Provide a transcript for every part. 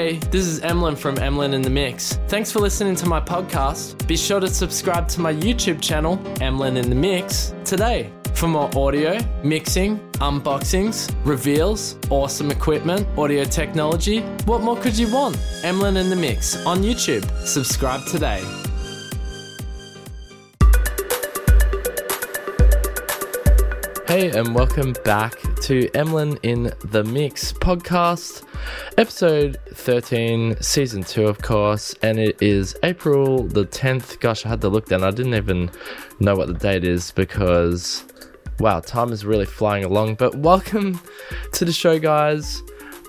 Hey, this is Emlyn from Emlyn in the Mix. Thanks for listening to my podcast. Be sure to subscribe to my YouTube channel, Emlyn in the Mix, today for more audio, mixing, unboxings, reveals, awesome equipment, audio technology. What more could you want? Emlyn in the Mix on YouTube. Subscribe today. Hey, and welcome back to Emlyn in the Mix podcast, episode 13, season 2, of course, and it is April the 10th. Gosh, I had to look down, I didn't even know what the date is because, wow, time is really flying along. But welcome to the show, guys.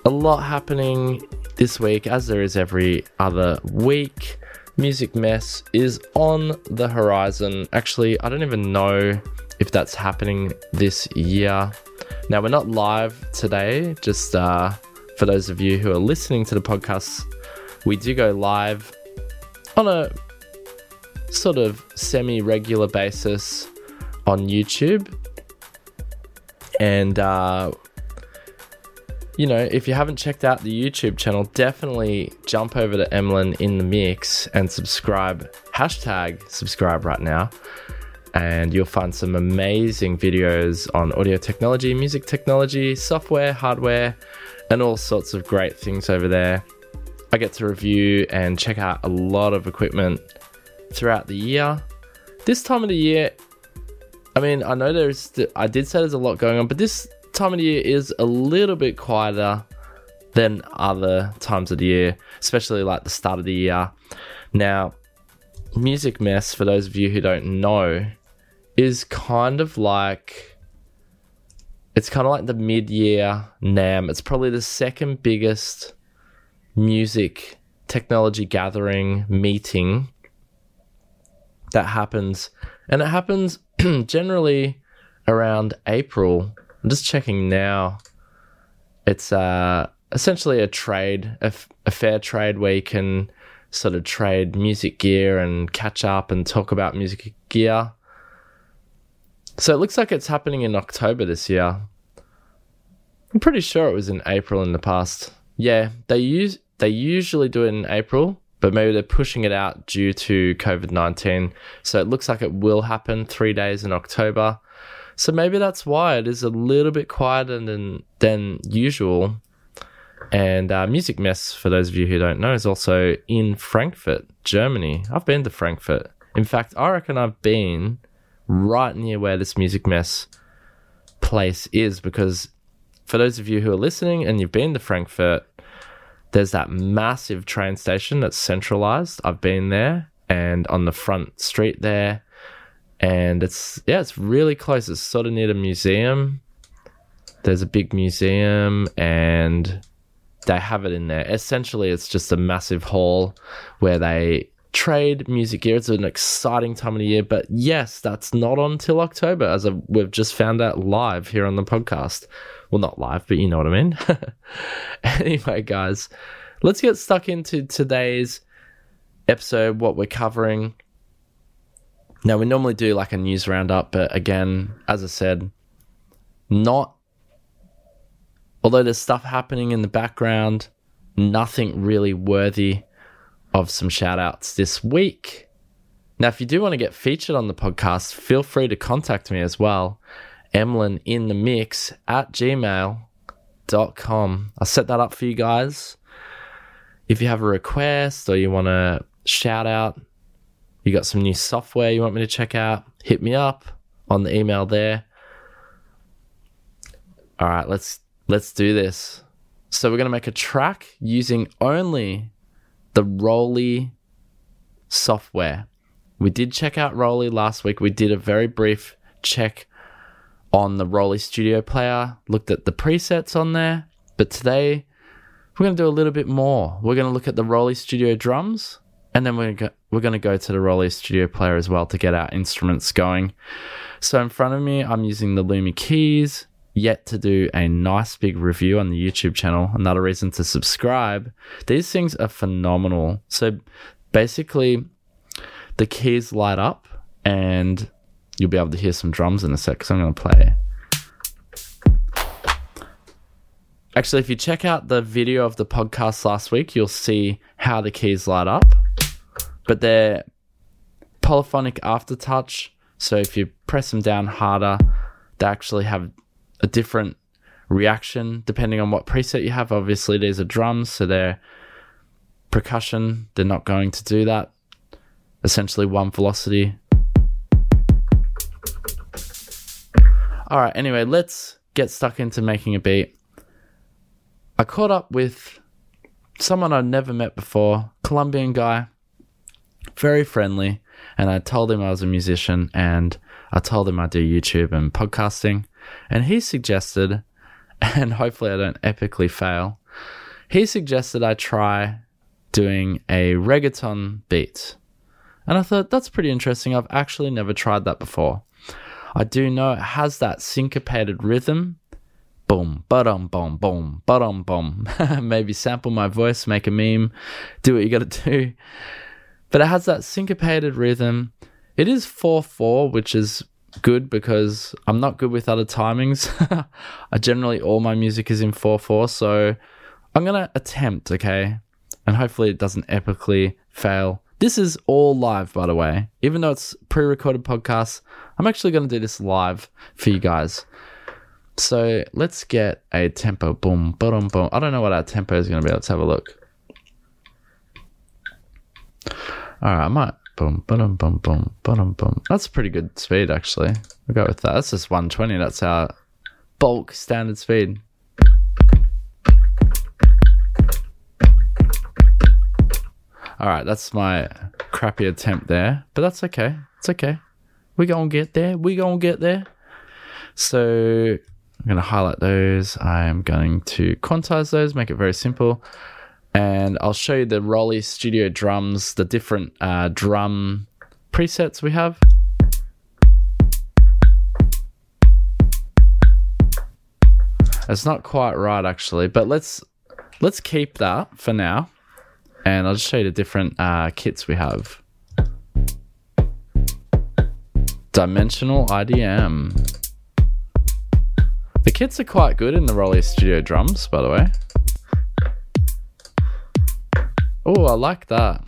A lot happening this week, as there is every other week. Musikmesse is on the horizon. Actually, I don't even know if that's happening this year. Now, we're not live today, just uh, for those of you who are listening to the podcast, we do go live on a sort of semi regular basis on YouTube. And, uh, you know, if you haven't checked out the YouTube channel, definitely jump over to Emlyn in the Mix and subscribe. Hashtag subscribe right now and you'll find some amazing videos on audio technology, music technology, software, hardware, and all sorts of great things over there. I get to review and check out a lot of equipment throughout the year. This time of the year, I mean, I know there's, I did say there's a lot going on, but this time of the year is a little bit quieter than other times of the year, especially like the start of the year. Now, Musikmesse, for those of you who don't know, is kind of like it's kind of like the mid-year NAMM. It's probably the second biggest music technology gathering meeting that happens, and it happens generally around April. I'm just checking now. It's uh, essentially a trade, a, f- a fair trade where you can sort of trade music gear and catch up and talk about music gear. So it looks like it's happening in October this year. I'm pretty sure it was in April in the past. Yeah, they use they usually do it in April, but maybe they're pushing it out due to COVID nineteen. So it looks like it will happen three days in October. So maybe that's why it is a little bit quieter than than usual. And uh, Musikmesse, for those of you who don't know, is also in Frankfurt, Germany. I've been to Frankfurt. In fact, I reckon I've been right near where this Musikmesse place is because for those of you who are listening and you've been to Frankfurt, there's that massive train station that's centralized. I've been there and on the front street there. And it's, yeah, it's really close. It's sort of near the museum. There's a big museum and they have it in there. Essentially, it's just a massive hall where they trade music gear. It's an exciting time of the year, but yes, that's not until October, as we've just found out live here on the podcast. Well, not live, but you know what I mean. anyway, guys, let's get stuck into today's episode, what we're covering. Now, we normally do like a news roundup, but again, as I said, not, although there's stuff happening in the background, nothing really worthy of some shout outs this week. Now, if you do want to get featured on the podcast, feel free to contact me as well. Emlyn in the mix at gmail.com. I'll set that up for you guys. If you have a request or you want to shout out, you got some new software you want me to check out, hit me up on the email there. All right, let's let's do this. So we're going to make a track using only the ROLI software. We did check out ROLI last week. We did a very brief check on the ROLI Studio Player, looked at the presets on there. But today, we're going to do a little bit more. We're going to look at the ROLI Studio drums, and then we're, go- we're going to go to the ROLI Studio Player as well to get our instruments going. So in front of me, I'm using the Lumi keys, yet to do a nice big review on the YouTube channel. Another reason to subscribe. These things are phenomenal. So basically, the keys light up and you'll be able to hear some drums in a sec. because I'm going to play. Actually, if you check out the video of the podcast last week, you'll see how the keys light up. But they're polyphonic aftertouch. So if you press them down harder, they actually have a different reaction depending on what preset you have. Obviously, these are drums, so they're percussion. They're not going to do that. Essentially, one velocity. All right, anyway, let's get stuck into making a beat. I caught up with someone I'd never met before, Colombian guy, very friendly, and I told him I was a musician and I told him I do YouTube and podcasting, and he suggested, and hopefully I don't epically fail, he suggested I try doing a reggaeton beat. And I thought that's pretty interesting. I've actually never tried that before. I do know it has that syncopated rhythm. Boom, ba-dum, boom, boom, ba-dum, boom. Maybe sample my voice, make a meme, do what you gotta do. But it has that syncopated rhythm. It is 4 4, which is good because I'm not good with other timings. I generally, all my music is in 4 4, so I'm gonna attempt, okay? And hopefully it doesn't epically fail. This is all live, by the way. Even though it's pre recorded podcast, I'm actually going to do this live for you guys. So let's get a tempo. Boom, boom, boom. I don't know what our tempo is going to be. Let's have a look. All right, I might. Boom, boom, boom, boom, boom, boom. That's pretty good speed, actually. We'll go with that. That's just 120. That's our bulk standard speed. All right, that's my crappy attempt there, but that's okay. It's okay. We gonna get there. We gonna get there. So I'm gonna highlight those. I am going to quantize those, make it very simple, and I'll show you the ROLI Studio drums, the different uh, drum presets we have. It's not quite right actually, but let's let's keep that for now and I'll just show you the different uh, kits we have. Dimensional IDM. The kits are quite good in the ROLI Studio drums, by the way. Oh, I like that.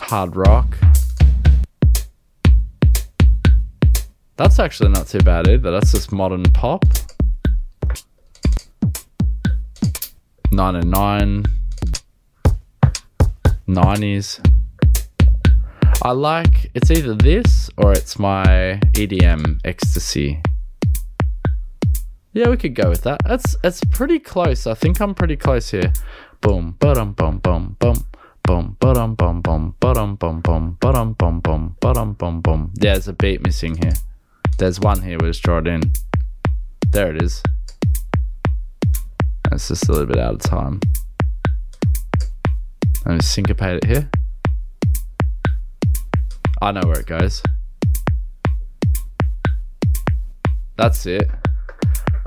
Hard rock. That's actually not too bad either. That's just modern pop. 99 90s I like it's either this or it's my EDM ecstasy yeah we could go with that that's it's pretty close I think I'm pretty close here boom bum bum bum bum boom bum bum bum bum bum bum bum bum bum bum bum bum there's a beat missing here there's one here we'll just draw it in there it is it's just a little bit out of time. I'm just syncopate it here. I know where it goes. That's it.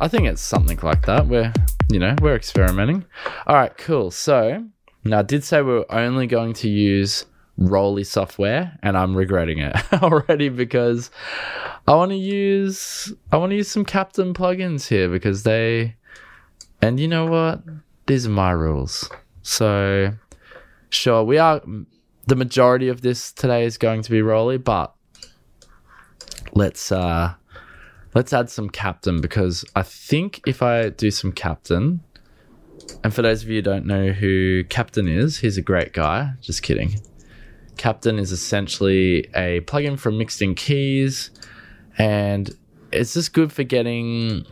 I think it's something like that. We're, you know, we're experimenting. All right, cool. So now I did say we are only going to use ROLI software, and I'm regretting it already because I want to use I want to use some Captain plugins here because they and you know what? These are my rules. So, sure, we are. The majority of this today is going to be ROLI, but let's uh let's add some captain because I think if I do some captain, and for those of you who don't know who Captain is, he's a great guy. Just kidding. Captain is essentially a plugin for mixing keys, and it's just good for getting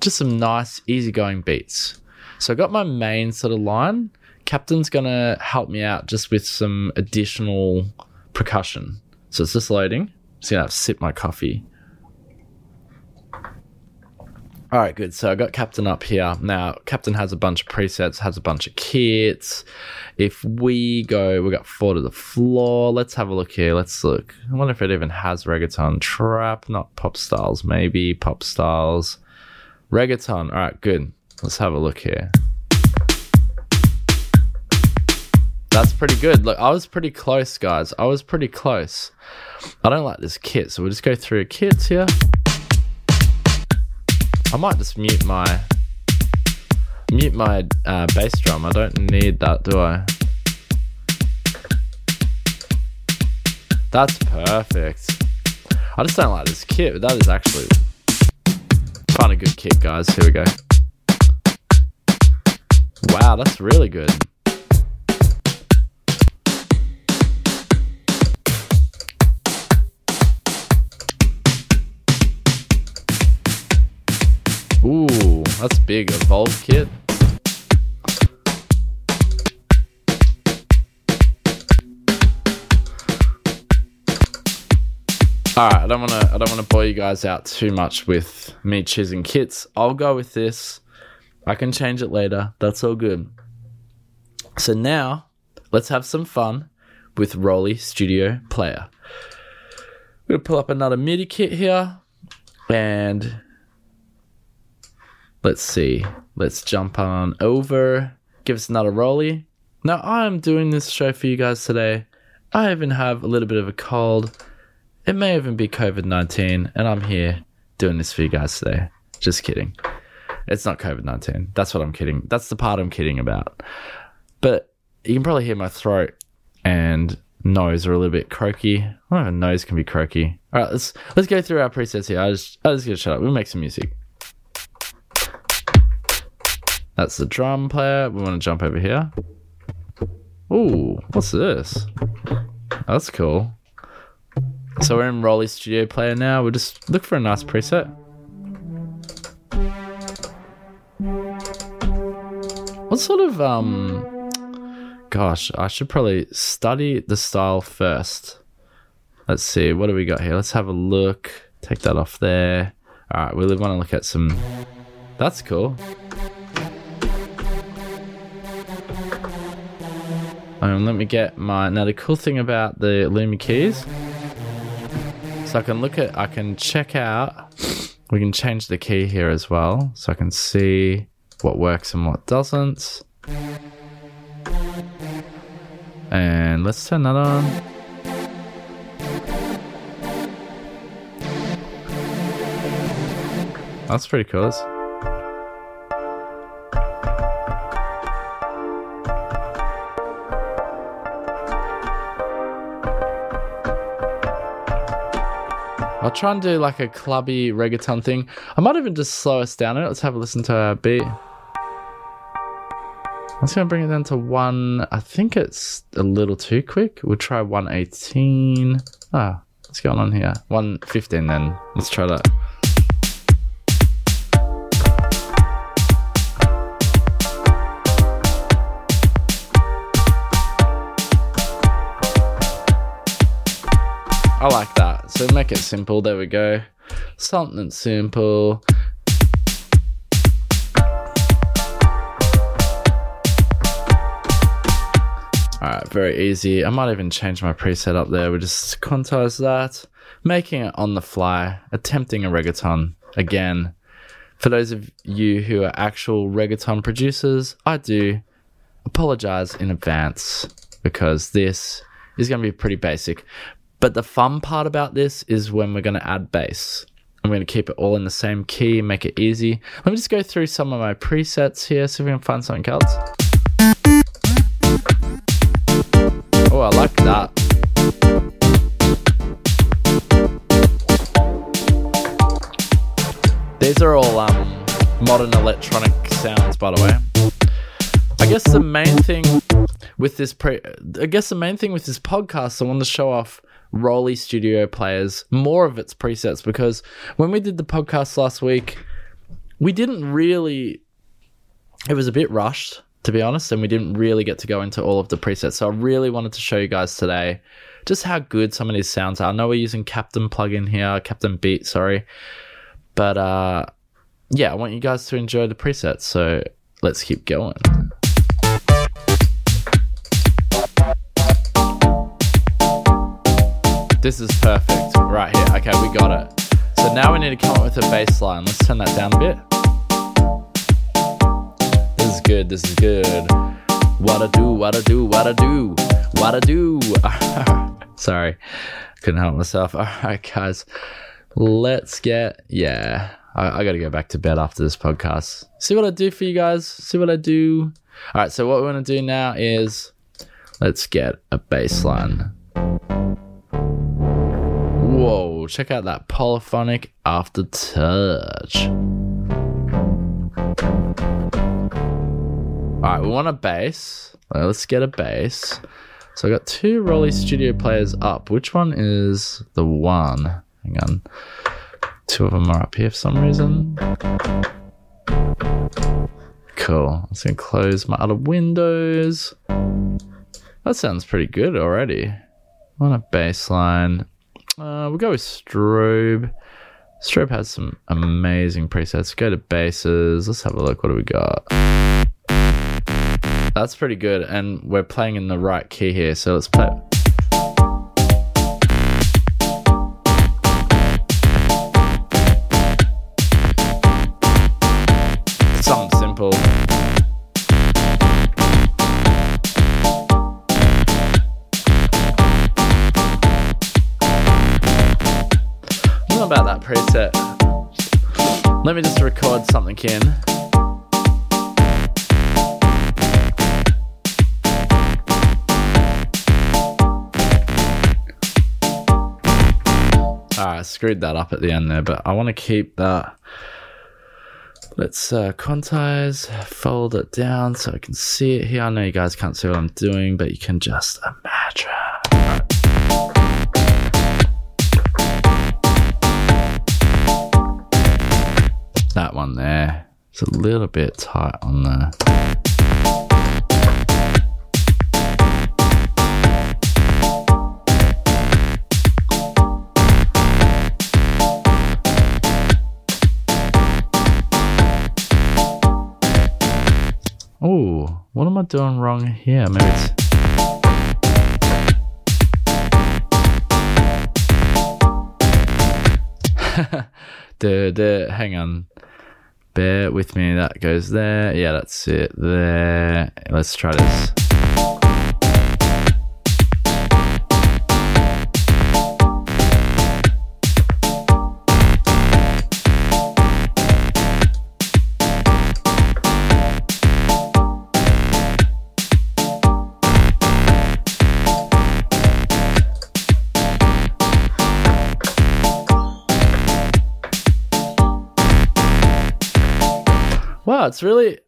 just some nice, easygoing beats. So I got my main sort of line. Captain's gonna help me out just with some additional percussion. So it's just loading. So I'm gonna sip my coffee. All right, good. So I got Captain up here. Now, Captain has a bunch of presets, has a bunch of kits. If we go, we got four to the floor. Let's have a look here. Let's look. I wonder if it even has reggaeton trap, not pop styles, maybe pop styles. Reggaeton. All right, good. Let's have a look here. That's pretty good. Look, I was pretty close, guys. I was pretty close. I don't like this kit, so we'll just go through kits here. I might just mute my mute my uh, bass drum. I don't need that, do I? That's perfect. I just don't like this kit, but that is actually kind of good kit, guys. Here we go. Wow, that's really good. That's big. Evolve kit. All right, I don't want to. I don't want to bore you guys out too much with me choosing kits. I'll go with this. I can change it later. That's all good. So now, let's have some fun with ROLI Studio Player. We're gonna pull up another MIDI kit here, and let's see. Let's jump on over. Give us another ROLI. Now I'm doing this show for you guys today. I even have a little bit of a cold. It may even be COVID 19, and I'm here doing this for you guys today. Just kidding. It's not COVID 19. That's what I'm kidding. That's the part I'm kidding about. But you can probably hear my throat and nose are a little bit croaky. I don't know if nose can be croaky. All right, let's let's go through our presets here. I just I just gonna shut up. We'll make some music. That's the drum player. We want to jump over here. Ooh, what's this? That's cool. So we're in ROLI Studio Player now. We'll just look for a nice preset. What sort of um gosh, I should probably study the style first. Let's see, what do we got here? Let's have a look. Take that off there. Alright, we want to look at some That's cool. Um, let me get my now the cool thing about the Lumi keys so I can look at, I can check out, we can change the key here as well. So I can see what works and what doesn't. And let's turn that on. That's pretty cool. I'll try and do like a clubby reggaeton thing. I might even just slow us down. Let's have a listen to our beat. I'm just gonna bring it down to one. I think it's a little too quick. We'll try 118. Ah, what's going on here? 115 then. Let's try that. So make it simple. There we go. Something simple. Alright, very easy. I might even change my preset up there. We just quantize that. Making it on the fly. Attempting a reggaeton. Again, for those of you who are actual reggaeton producers, I do apologize in advance because this is going to be pretty basic. But the fun part about this is when we're going to add bass. I'm going to keep it all in the same key, make it easy. Let me just go through some of my presets here, see if we can find something else. Oh, I like that. These are all um, modern electronic sounds, by the way. I guess the main thing with this pre, I guess the main thing with this podcast, I want to show off ROLI Studio players more of its presets because when we did the podcast last week, we didn't really. It was a bit rushed, to be honest, and we didn't really get to go into all of the presets. So I really wanted to show you guys today just how good some of these sounds are. I know we're using Captain plugin here, Captain Beat, sorry. But uh, yeah, I want you guys to enjoy the presets. So let's keep going. This is perfect. Right here. Okay, we got it. So now we need to come up with a bass line. Let's turn that down a bit. This is good. This is good. What I do, what I do, what I do, what I do. Sorry, couldn't help myself. All right, guys. Let's get, yeah. I, I got to go back to bed after this podcast. See what I do for you guys. See what I do. All right. So what we're gonna do now is let's get a bass line. Whoa! Check out that polyphonic aftertouch. All right, we want a bass. let's get a bass. So I got two ROLI Studio players up. Which one is the one? Hang on. Two of them are up here for some reason. Cool. I'm just gonna close my other windows. That sounds pretty good already. I want a bass line. Uh, we'll go with strobe. Strobe has some amazing presets. Go to basses. Let's have a look. What do we got? That's pretty good. And we're playing in the right key here. So let's play. Something in. Alright, I screwed that up at the end there, but I want to keep that. Let's uh, quantize, fold it down so I can see it here. I know you guys can't see what I'm doing, but you can just imagine. That one there. It's a little bit tight on there. Oh, what am I doing wrong here? Maybe it's. the the hang on Bear with me. That goes there. Yeah, that's it there. Let's try this. It's really.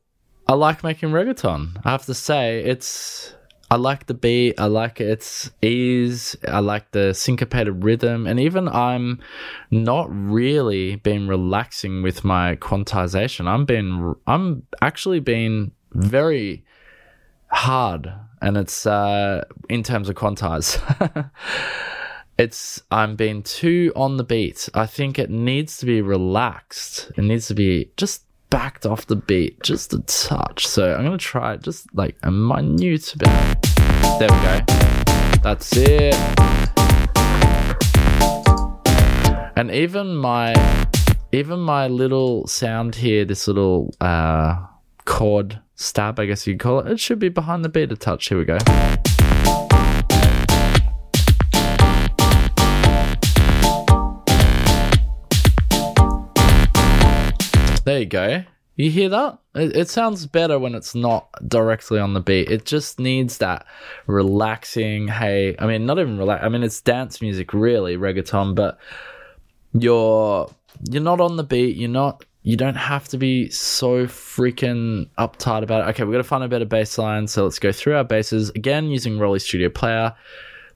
I like making reggaeton. I have to say, it's. I like the beat. I like its ease. I like the syncopated rhythm, and even I'm not really been relaxing with my quantization. I'm been. I'm actually been very hard, and it's uh, in terms of quantize. it's I'm being too on the beat. I think it needs to be relaxed. It needs to be just backed off the beat just a touch. So I'm gonna try just like a minute bit. There we go. That's it. And even my even my little sound here, this little uh chord stab, I guess you'd call it, it should be behind the beat a touch. Here we go. There you go. You hear that? It, it, sounds better when it's not directly on the beat. It just needs that relaxing. Hey, I mean, not even relax. I mean, it's dance music, really, reggaeton. But you're you're not on the beat. You're not. You don't have to be so freaking uptight about it. Okay, we got to find a better bass line. So let's go through our bases again using ROLI Studio Player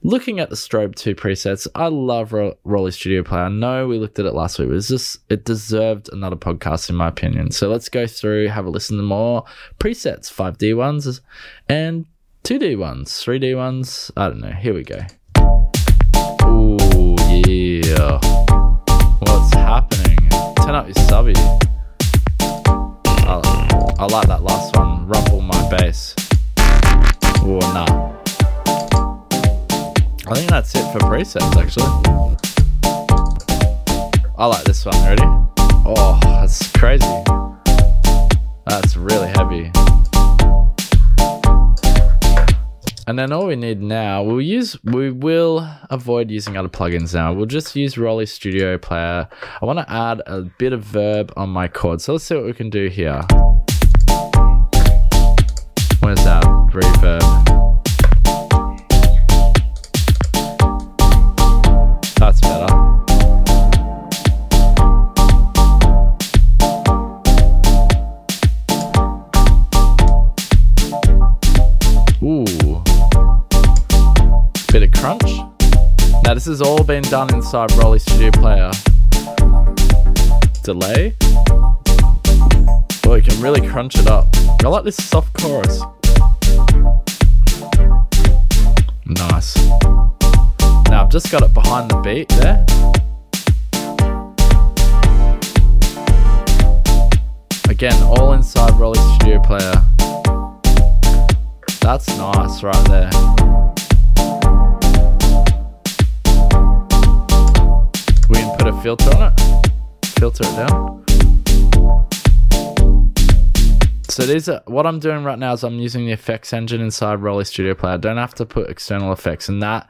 looking at the Strobe 2 presets, I love Ro- ROLI Studio Player. I know we looked at it last week. It was just, it deserved another podcast, in my opinion. So let's go through, have a listen to more presets 5D ones and 2D ones, 3D ones. I don't know. Here we go. Ooh, yeah. What's happening? Turn up your subby. I, I like that last one. Rumble my bass. Oh, nah. I think that's it for presets, actually. I like this one. Ready? Oh, that's crazy. That's really heavy. And then all we need now, we'll use, we will avoid using other plugins now. We'll just use ROLI Studio Player. I want to add a bit of verb on my chord. So let's see what we can do here. Where's that reverb? Has all been done inside ROLI Studio Player. Delay. Well, you can really crunch it up. I like this soft chorus. Nice. Now I've just got it behind the beat there. Again, all inside ROLI Studio Player. That's nice right there. Put a filter on it. Filter it down. So these are what I'm doing right now is I'm using the effects engine inside ROLI Studio Player. I don't have to put external effects, and that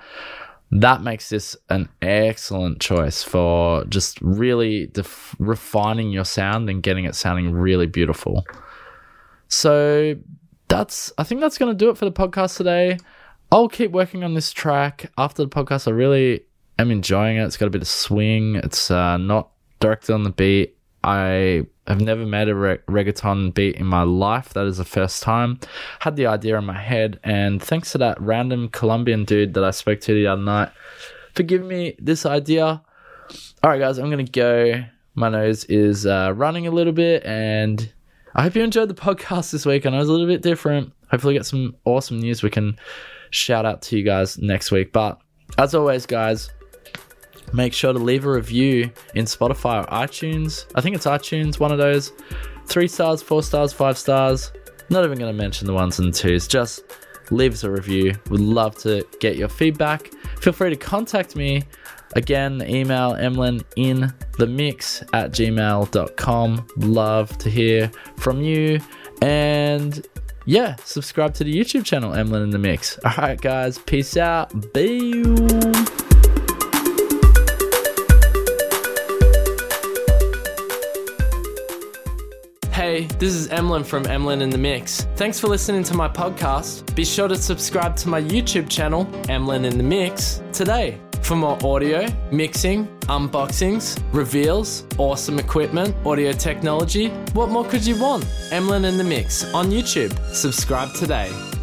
that makes this an excellent choice for just really def- refining your sound and getting it sounding really beautiful. So that's I think that's going to do it for the podcast today. I'll keep working on this track after the podcast. I really am enjoying it. It's got a bit of swing. It's uh, not directly on the beat. I have never made a re- reggaeton beat in my life. That is the first time. Had the idea in my head, and thanks to that random Colombian dude that I spoke to the other night for giving me this idea. All right, guys, I'm gonna go. My nose is uh, running a little bit, and I hope you enjoyed the podcast this week. I know it's a little bit different. Hopefully, get some awesome news we can shout out to you guys next week. But as always, guys, make sure to leave a review in Spotify or iTunes. I think it's iTunes, one of those. Three stars, four stars, five stars. Not even going to mention the ones and twos. Just leave us a review. We'd love to get your feedback. Feel free to contact me. Again, email Emlyn in the mix at gmail.com. Love to hear from you. And yeah, subscribe to the YouTube channel, Emlyn in the Mix. All right, guys, peace out. Boom. This is Emlyn from Emlyn in the Mix. Thanks for listening to my podcast. Be sure to subscribe to my YouTube channel, Emlyn in the Mix, today for more audio, mixing, unboxings, reveals, awesome equipment, audio technology. What more could you want? Emlyn in the Mix on YouTube. Subscribe today.